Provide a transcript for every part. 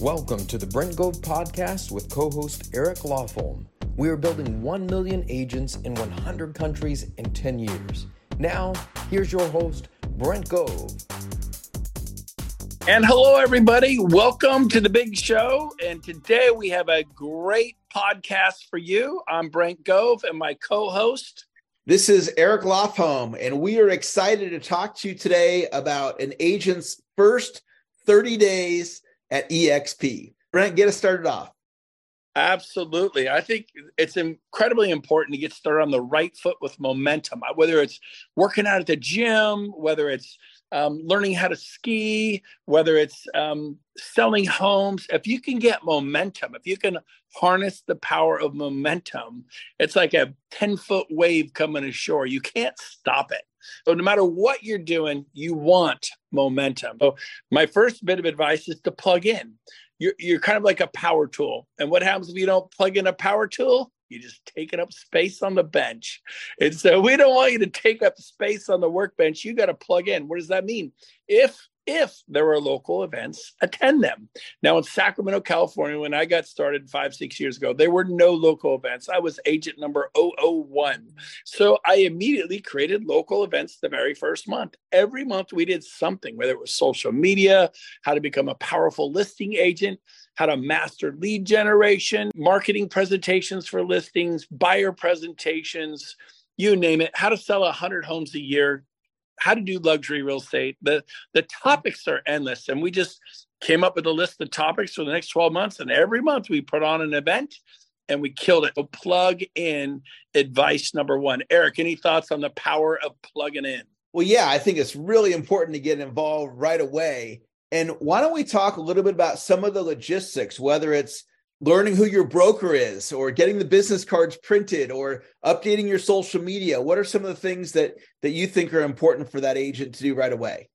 Welcome to the Brent Gove podcast with co host Eric Lofholm. We are building 1 million agents in 100 countries in 10 years. Now, here's your host, Brent Gove. And hello, everybody. Welcome to the big show. And today we have a great podcast for you. I'm Brent Gove and my co host. This is Eric Lofholm, and we are excited to talk to you today about an agent's first 30 days at EXP. Brent, get us started off. Absolutely. I think it's incredibly important to get started on the right foot with momentum, whether it's working out at the gym, whether it's um, learning how to ski, whether it's um, selling homes. If you can get momentum, if you can harness the power of momentum, it's like a 10 foot wave coming ashore. You can't stop it. So no matter what you're doing, you want momentum. So my first bit of advice is to plug in. You're, you're kind of like a power tool. And what happens if you don't plug in a power tool? You're just taking up space on the bench. And so we don't want you to take up space on the workbench. You got to plug in. What does that mean? If if there are local events, attend them. Now, in Sacramento, California, when I got started five, six years ago, there were no local events. I was agent number 001. So I immediately created local events the very first month. Every month we did something, whether it was social media, how to become a powerful listing agent, how to master lead generation, marketing presentations for listings, buyer presentations, you name it, how to sell 100 homes a year, how to do luxury real estate. The the topics are endless, and we just came up with a list of topics for the next 12 months. And every month we put on an event and we killed it. So plug in advice number one. Eric, any thoughts on the power of plugging in? Well, yeah, I think it's really important to get involved right away. And why don't we talk a little bit about some of the logistics, whether it's learning who your broker is or getting the business cards printed or updating your social media. What are some of the things that that you think are important for that agent to do right away?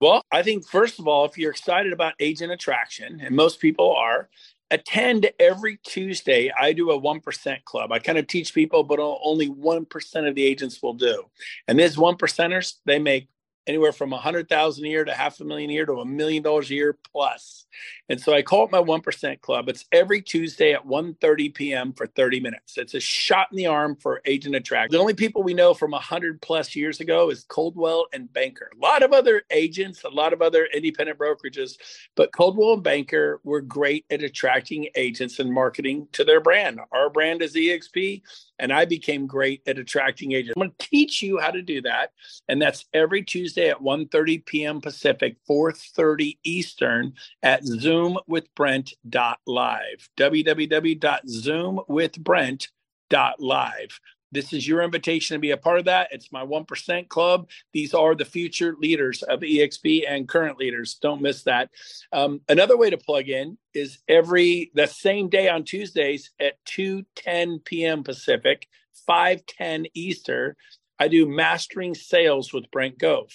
Well i think first of all if you're excited about agent attraction and most people are attend every tuesday. I do a 1% club. I kind of teach people but only 1% of the agents will do. And these one percenters they make anywhere from a hundred thousand a year to half a million a year to a million dollars a year plus. And so I call it my 1% club. It's every Tuesday at 1.30 p.m. for 30 minutes. It's a shot in the arm for agent attract. The only people we know from 100 plus years ago is Coldwell and Banker. A lot of other agents, a lot of other independent brokerages, but Coldwell and Banker were great at attracting agents and marketing to their brand. Our brand is EXP and I became great at attracting agents. I'm going to teach you how to do that. And that's every Tuesday at 1.30 p.m. Pacific, 4.30 Eastern at zoomwithbrent.live, www.zoomwithbrent.live. This is your invitation to be a part of that. It's my 1% club. These are the future leaders of EXP and current leaders. Don't miss that. Um, another way to plug in is every the same day on Tuesdays at 2:10 p.m. Pacific, 5:10 Eastern. I do mastering sales with Brent Gove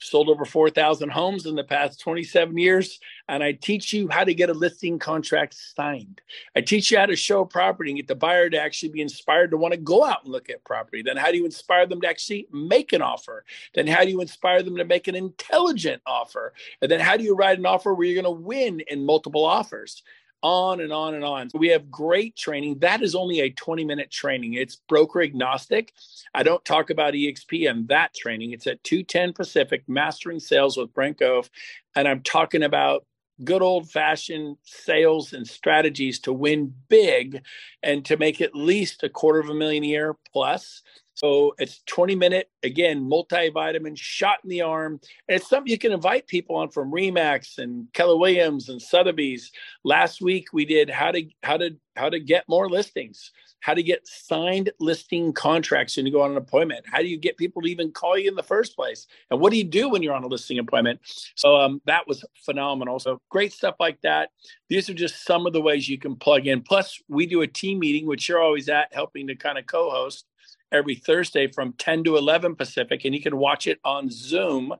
sold over 4,000 homes in the past 27 years. And I teach you how to get a listing contract signed. I teach you how to show property and get the buyer to actually be inspired to want to go out and look at property. Then, how do you inspire them to actually make an offer? Then, how do you inspire them to make an intelligent offer? And then, how do you write an offer where you're going to win in multiple offers? On and on and on. We have great training. That is only a 20 minute training. It's broker agnostic. I don't talk about EXP and that training. It's at 210 Pacific, Mastering Sales with Brent Gove. And I'm talking about good old fashioned sales and strategies to win big and to make at least a quarter of a million a year plus. So it's 20 minute, again, multivitamin shot in the arm. And it's something you can invite people on from Remax and Keller Williams and Sotheby's. Last week we did how to how to how to get more listings, how to get signed listing contracts when you go on an appointment. How do you get people to even call you in the first place? And what do you do when you're on a listing appointment? So um, that was phenomenal. So great stuff like that. These are just some of the ways you can plug in. Plus, we do a team meeting, which you're always at, helping to kind of co-host every Thursday from 10 to 11 Pacific, and you can watch it on Zoom.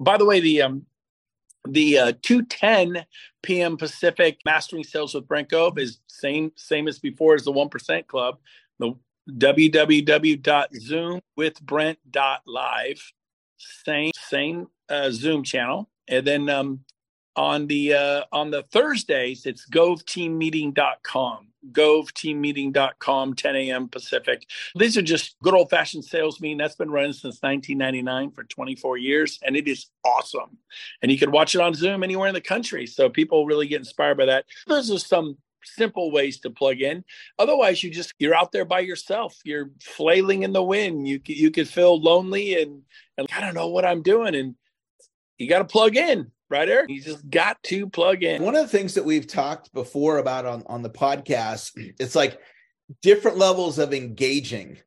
By the way, the um, the uh, 210 p.m. Pacific Mastering Sales with Brent Gove is same same as before as the one percent club. The www.zoomwithbrent.live, same same uh, Zoom channel, and then um, on the uh, on the Thursdays, it's goveteammeeting.com goveteammeeting.com 10 a.m pacific. These are just good old-fashioned sales meeting that's been running since 1999 for 24 years and it is awesome. And you can watch it on zoom anywhere in the country so people really get inspired by that. Those are some simple ways to plug in. Otherwise you just you're out there by yourself. You're flailing in the wind. You you could feel lonely and and i don't know what i'm doing and you got to plug in right eric? You just got to plug in. One of the things that we've talked before about on on the podcast it's like different levels of engaging.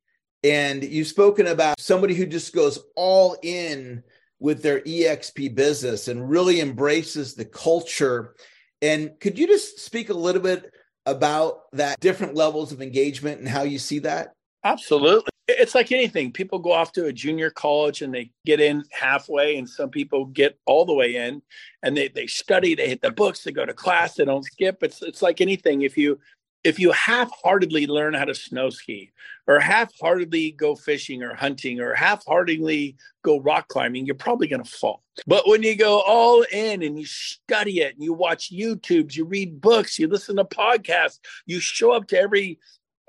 And you've spoken about somebody who just goes all in with their exp business and really embraces the culture. And could you just speak a little bit about that different levels of engagement and how you see that absolutely it's like anything. People go off to a junior college and they get in halfway, and some people get all the way in and they, they study, they hit the books, they go to class, they don't skip. It's it's like anything. If you if you half-heartedly learn how to snow ski or half-heartedly go fishing or hunting or half-heartedly go rock climbing you're probably going to fall but when you go all in and you study it and you watch youtubes you read books you listen to podcasts you show up to every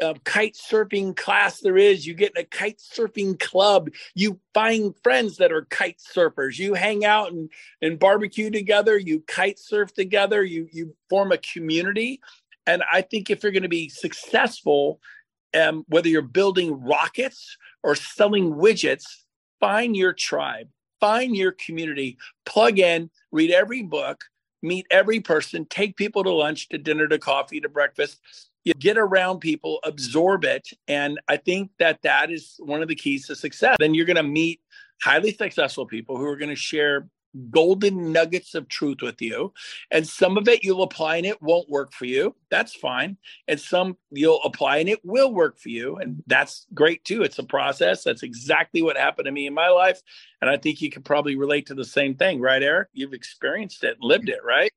uh, kite surfing class there is. You get in a kite surfing club. You find friends that are kite surfers. You hang out and, and barbecue together. You kite surf together. You you form a community. And I think if you're going to be successful, um, whether you're building rockets or selling widgets, find your tribe, find your community, plug in, read every book, meet every person, take people to lunch, to dinner, to coffee, to breakfast you get around people, absorb it. And I think that that is one of the keys to success. Then you're going to meet highly successful people who are going to share golden nuggets of truth with you. And some of it you'll apply and it won't work for you. That's fine. And some you'll apply and it will work for you. And that's great too. It's a process. That's exactly what happened to me in my life. And I think you could probably relate to the same thing, right, Eric? You've experienced it, lived it, right?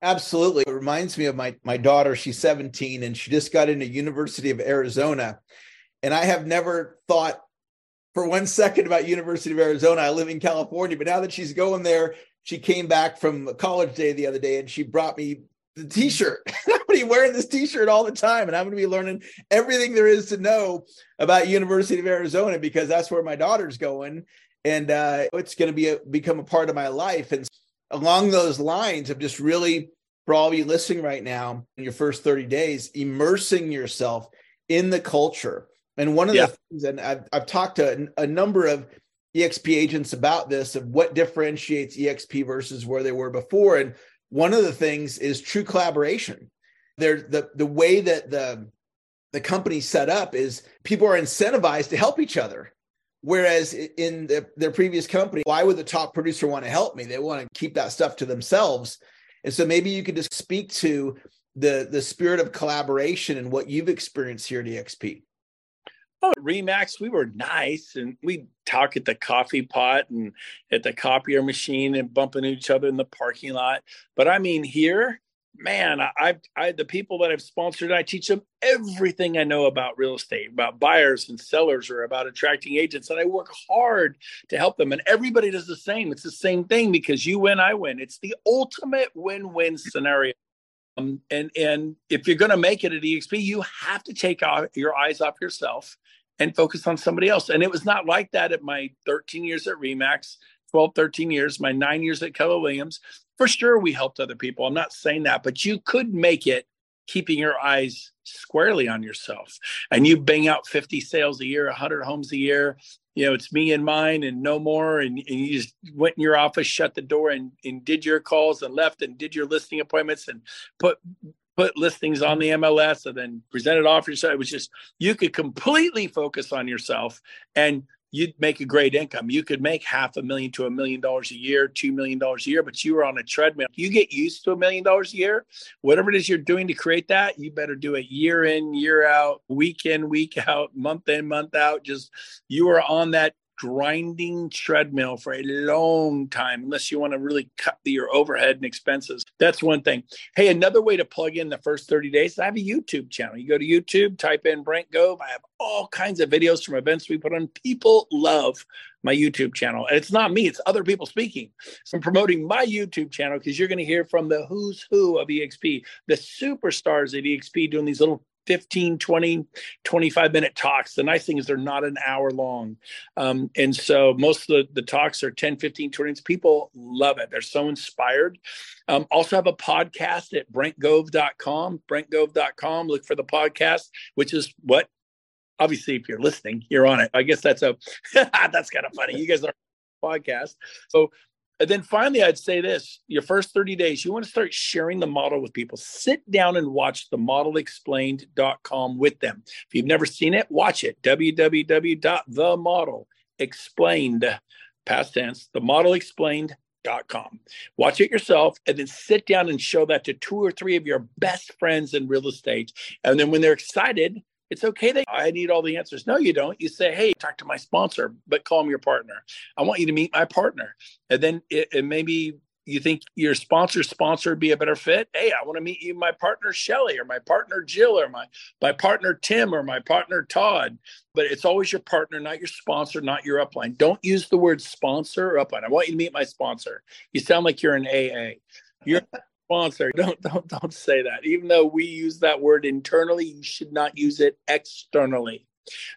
Absolutely. It reminds me of my my daughter. She's 17 and she just got into University of Arizona. And I have never thought for one second about University of Arizona. I live in California, but now that she's going there, she came back from college day the other day and she brought me the t-shirt. I'm gonna be wearing this t-shirt all the time, and I'm gonna be learning everything there is to know about University of Arizona because that's where my daughter's going, and uh, it's gonna be a, become a part of my life. And along those lines of just really, for all of you listening right now, in your first 30 days, immersing yourself in the culture. And one of yeah. the things, and I've, I've talked to a, a number of EXP agents about this, of what differentiates EXP versus where they were before. And one of the things is true collaboration. There, the the way that the the company set up is people are incentivized to help each other. Whereas in the, their previous company, why would the top producer want to help me? They want to keep that stuff to themselves. And so maybe you could just speak to the the spirit of collaboration and what you've experienced here at EXP. Oh, Remax, we were nice and we talk at the coffee pot and at the copier machine and bumping each other in the parking lot. But I mean, here, man, I, I, the people that I've sponsored, I teach them everything I know about real estate, about buyers and sellers, or about attracting agents, and I work hard to help them. And everybody does the same. It's the same thing because you win, I win. It's the ultimate win-win scenario. Um, and and if you're going to make it at EXP, you have to take your eyes off yourself and focus on somebody else. And it was not like that at my 13 years at Remax. 12, 13 years, my nine years at Keller Williams for sure we helped other people. I'm not saying that but you could make it keeping your eyes squarely on yourself. And you bang out 50 sales a year 100 homes a year you know it's me and mine and no more. And, and you just went in your office shut the door and, and did your calls and left and did your listing appointments and put put listings on the MLS and then presented offers. It was just you could completely focus on yourself and you'd make a great income. You could make half a million to a million dollars a year, two million dollars a year, but you were on a treadmill. You get used to a million dollars a year, whatever it is you're doing to create that, you better do it year in, year out, week in, week out, month in, month out. Just you are on that grinding treadmill for a long time unless you want to really cut your overhead and expenses. That's one thing. Hey, another way to plug in the first 30 days, I have a YouTube channel. You go to YouTube, type in Brent Gove. I have all kinds of videos from events we put on. People love my YouTube channel. And it's not me, it's other people speaking. So I'm promoting my YouTube channel because you're going to hear from the who's who of EXP, the superstars at EXP doing these little 15 20 25 minute talks. The nice thing is they're not an hour long. Um, and so most of the, the talks are 10 15 20 minutes. People love it. They're so inspired. Um, also have a podcast at brentgove.com brentgove.com look for the podcast which is what? Obviously if you're listening you're on it. I guess that's a that's kind of funny. You guys are podcast. So and then finally, I'd say this your first 30 days, you want to start sharing the model with people. Sit down and watch the modelexplained.com with them. If you've never seen it, watch it. www.themodelexplained, past tense, the modelexplained.com. Watch it yourself and then sit down and show that to two or three of your best friends in real estate. And then when they're excited, it's okay that I need all the answers. No, you don't. You say, hey, talk to my sponsor, but call him your partner. I want you to meet my partner. And then it, it maybe you think your sponsor sponsor be a better fit. Hey, I want to meet you, my partner Shelly, or my partner Jill, or my my partner Tim, or my partner Todd. But it's always your partner, not your sponsor, not your upline. Don't use the word sponsor or upline. I want you to meet my sponsor. You sound like you're an AA. You're sponsor. Don't don't don't say that. Even though we use that word internally, you should not use it externally.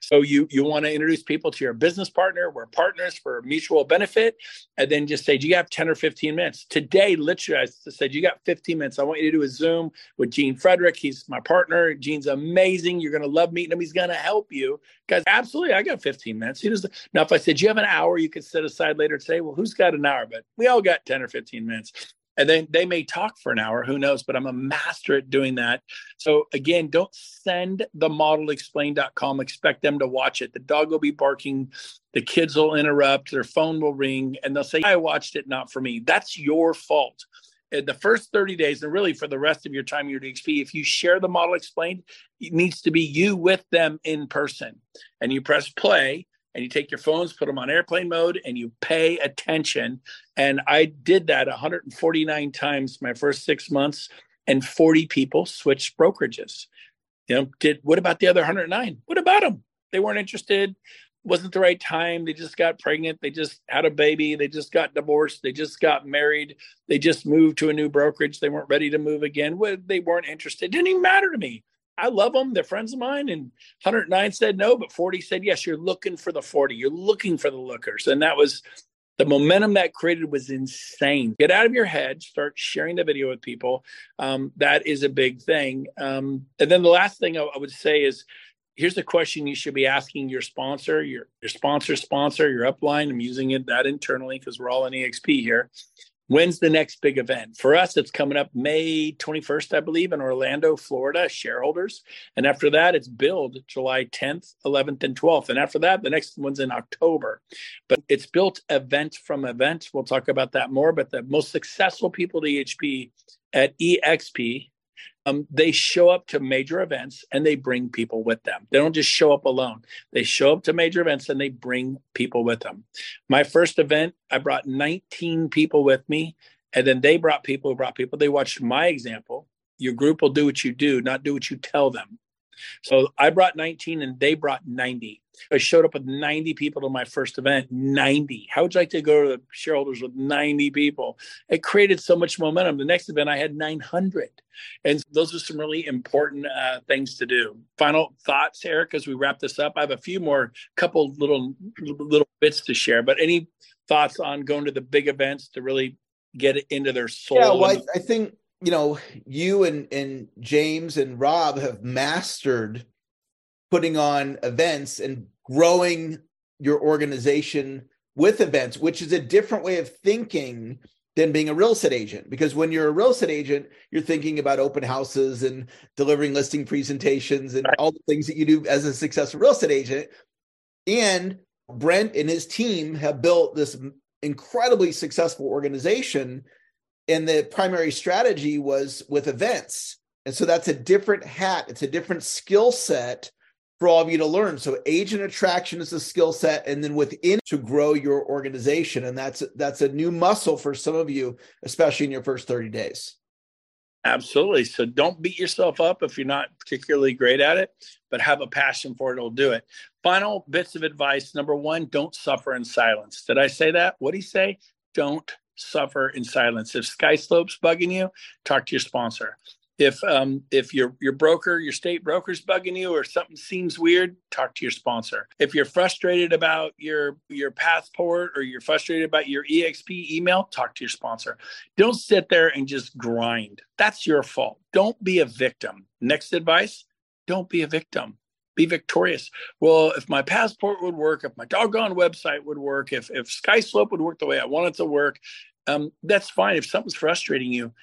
So you you want to introduce people to your business partner. We're partners for mutual benefit, and then just say, "Do you have ten or fifteen minutes?" Today, literally, I said, "You got fifteen minutes. I want you to do a Zoom with Gene Frederick. He's my partner. Gene's amazing. You're gonna love meeting him. He's gonna help you." Guys, absolutely, I got fifteen minutes. He does now. If I said you have an hour, you could set aside later to say, "Well, who's got an hour?" But we all got ten or fifteen minutes and then they may talk for an hour who knows but i'm a master at doing that. So again don't send the modelexplain.com expect them to watch it. The dog will be barking the kids will interrupt their phone will ring and they'll say i watched it not for me. That's your fault. In the first 30 days and really for the rest of your time at exp if you share the model explained it needs to be you with them in person. And you press play and you take your phones, put them on airplane mode, and you pay attention. And I did that 149 times my first six months, and 40 people switched brokerages. You know, did what about the other 109? What about them? They weren't interested. Wasn't the right time. They just got pregnant. They just had a baby. They just got divorced. They just got married. They just moved to a new brokerage. They weren't ready to move again. They weren't interested. It didn't even matter to me. I love them. They're friends of mine. And 109 said no, but 40 said yes. You're looking for the 40. You're looking for the lookers. And that was the momentum that created was insane. Get out of your head, start sharing the video with people. Um, that is a big thing. Um, and then the last thing I, I would say is here's a question you should be asking your sponsor, your, your sponsor, sponsor, your upline. I'm using it that internally because we're all in EXP here. When's the next big event? For us, it's coming up May 21st, I believe, in Orlando, Florida, shareholders. And after that, it's Build July 10th, 11th, and 12th. And after that, the next one's in October. But it's built event from event. We'll talk about that more. But the most successful people at EHP at EXP um, they show up to major events and they bring people with them. They don't just show up alone. They show up to major events and they bring people with them. My first event, I brought 19 people with me, and then they brought people who brought people. They watched my example. Your group will do what you do, not do what you tell them. So I brought 19 and they brought 90. I showed up with 90 people to my first event. 90. How would you like to go to the shareholders with 90 people? It created so much momentum. The next event I had 900. And those are some really important uh, things to do. Final thoughts, Eric, as we wrap this up. I have a few more couple little little bits to share, but any thoughts on going to the big events to really get it into their soul? Yeah, well, I, I think you know, you and and James and Rob have mastered putting on events and growing your organization with events, which is a different way of thinking than being a real estate agent. Because when you're a real estate agent, you're thinking about open houses and delivering listing presentations and right. all the things that you do as a successful real estate agent. And Brent and his team have built this incredibly successful organization and the primary strategy was with events. And so that's a different hat, it's a different skill set for all of you to learn. So agent attraction is a skill set and then within to grow your organization and that's that's a new muscle for some of you especially in your first 30 days. Absolutely. So don't beat yourself up if you're not particularly great at it, but have a passion for it, it'll do it. Final bits of advice. Number one, don't suffer in silence. Did I say that? What did he say? Don't suffer in silence. If SkySlope's bugging you, talk to your sponsor if um, if your your broker, your state broker's bugging you, or something seems weird, talk to your sponsor. If you're frustrated about your your passport or you're frustrated about your EXP email, talk to your sponsor. Don't sit there and just grind. That's your fault. Don't be a victim. Next advice: don't be a victim. Be victorious. Well, if my passport would work, if my doggone website would work, if if SkySlope would work the way I want it to work, um, that's fine. If something's frustrating you,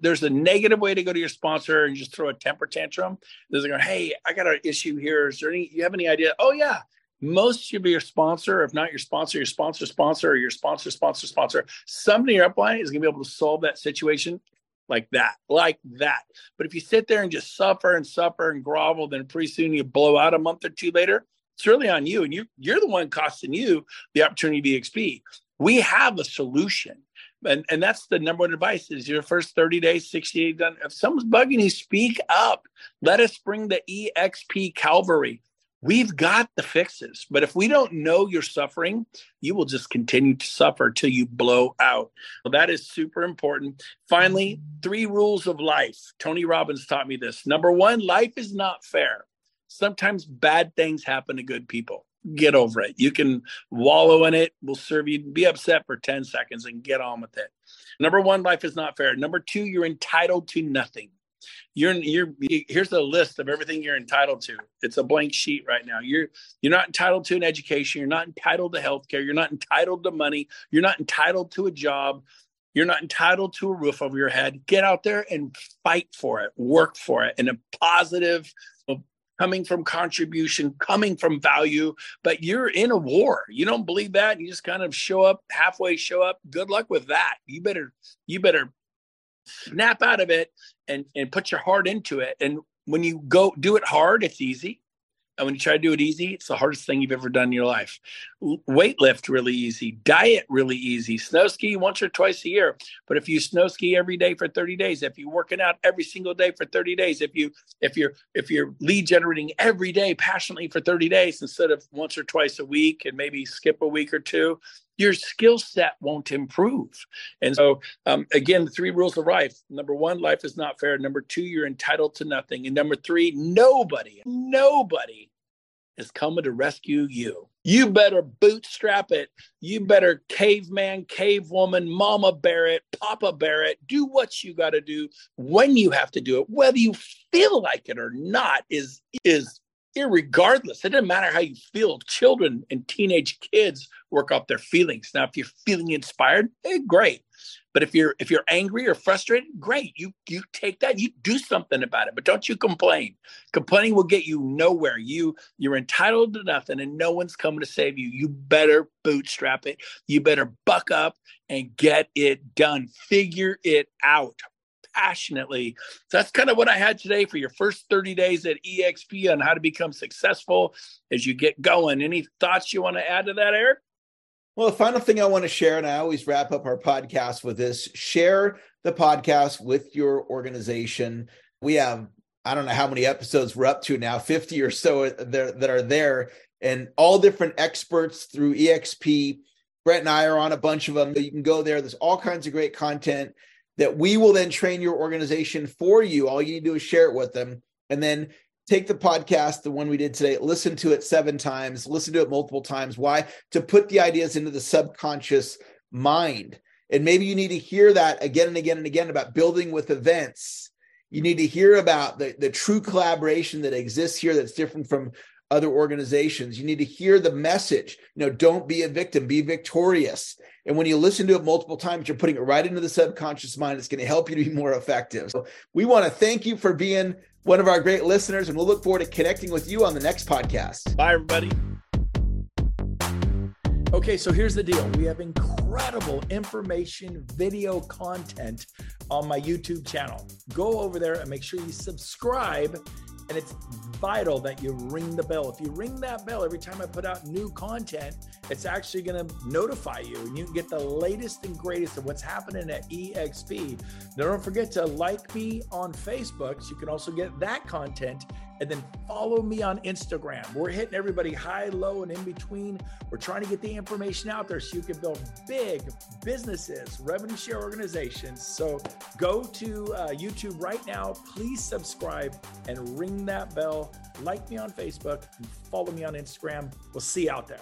there's a negative way to go to your sponsor and just throw a temper tantrum. There's like, hey, I got an issue here. Is there any? You have any idea? Oh yeah, most should be your sponsor, if not your sponsor, your sponsor sponsor, or your sponsor sponsor sponsor. Somebody in your upline is going to be able to solve that situation like that, like that. But if you sit there and just suffer and suffer and grovel, then pretty soon you blow out a month or two later. It's really on you, and you you're the one costing you the opportunity to XP. We have a solution and and that's the number one advice is your first 30 days 60 days done. If someone's bugging you speak up. Let us bring the exp calvary. We've got the fixes but if we don't know you're suffering you will just continue to suffer till you blow out. Well, that is super important. Finally three rules of life. Tony robbins taught me this. Number one life is not fair. Sometimes bad things happen to good people get over it. You can wallow in it. We'll serve you. Be upset for 10 seconds and get on with it. Number one, life is not fair. Number two, you're entitled to nothing. You're you're here's a list of everything you're entitled to. It's a blank sheet right now. You're you're not entitled to an education. You're not entitled to health care. You're not entitled to money. You're not entitled to a job. You're not entitled to a roof over your head. Get out there and fight for it. Work for it in a positive, coming from contribution, coming from value, but you're in a war. You don't believe that. You just kind of show up halfway, show up. Good luck with that. You better, you better snap out of it and, and put your heart into it. And when you go do it hard, it's easy. And when you try to do it easy, it's the hardest thing you've ever done in your life. Weight lift really easy, diet really easy, snow ski once or twice a year. But if you snow ski every day for 30 days, if you're working out every single day for 30 days, if you if you're if you're lead generating every day passionately for 30 days instead of once or twice a week and maybe skip a week or two, your skill set won't improve. And so, um, again, the three rules of life number one, life is not fair. Number two, you're entitled to nothing. And number three, nobody, nobody is coming to rescue you. You better bootstrap it. You better caveman, cavewoman, mama bear it, papa bear it. Do what you got to do when you have to do it, whether you feel like it or not is is irregardless. It doesn't matter how you feel. Children and teenage kids work off their feelings. Now, if you're feeling inspired, hey, great. But if you're if you're angry or frustrated, great. You you take that, you do something about it. But don't you complain. Complaining will get you nowhere. You you're entitled to nothing and no one's coming to save you. You better bootstrap it. You better buck up and get it done. Figure it out passionately. So that's kind of what I had today for your first 30 days at EXP on how to become successful as you get going. Any thoughts you want to add to that, Eric? Well, the final thing I want to share, and I always wrap up our podcast with this share the podcast with your organization. We have, I don't know how many episodes we're up to now, 50 or so that are there, and all different experts through EXP. Brent and I are on a bunch of them. You can go there. There's all kinds of great content that we will then train your organization for you. All you need to do is share it with them. And then take the podcast, the one we did today, listen to it seven times, listen to it multiple times. Why? To put the ideas into the subconscious mind. And maybe you need to hear that again and again and again about building with events. You need to hear about the, the true collaboration that exists here that's different from other organizations. You need to hear the message. You know, don't be a victim, be victorious. And when you listen to it multiple times, you're putting it right into the subconscious mind. It's going to help you to be more effective. So we want to thank you for being one of our great listeners, and we'll look forward to connecting with you on the next podcast. Bye, everybody. Okay, so here's the deal. We have incredible information, video content on my YouTube channel. Go over there and make sure you subscribe And it's vital that you ring the bell. If you ring that bell every time I put out new content, it's actually going to notify you and you can get the latest and greatest of what's happening at EXP. Now, don't forget to like me on Facebook so you can also get that content and then follow me on Instagram. We're hitting everybody high, low, and in between. We're trying to get the information out there so you can build big businesses, revenue share organizations. So go to uh, YouTube right now. Please subscribe and ring that bell. Like me on Facebook and follow me on Instagram. We'll see you out there.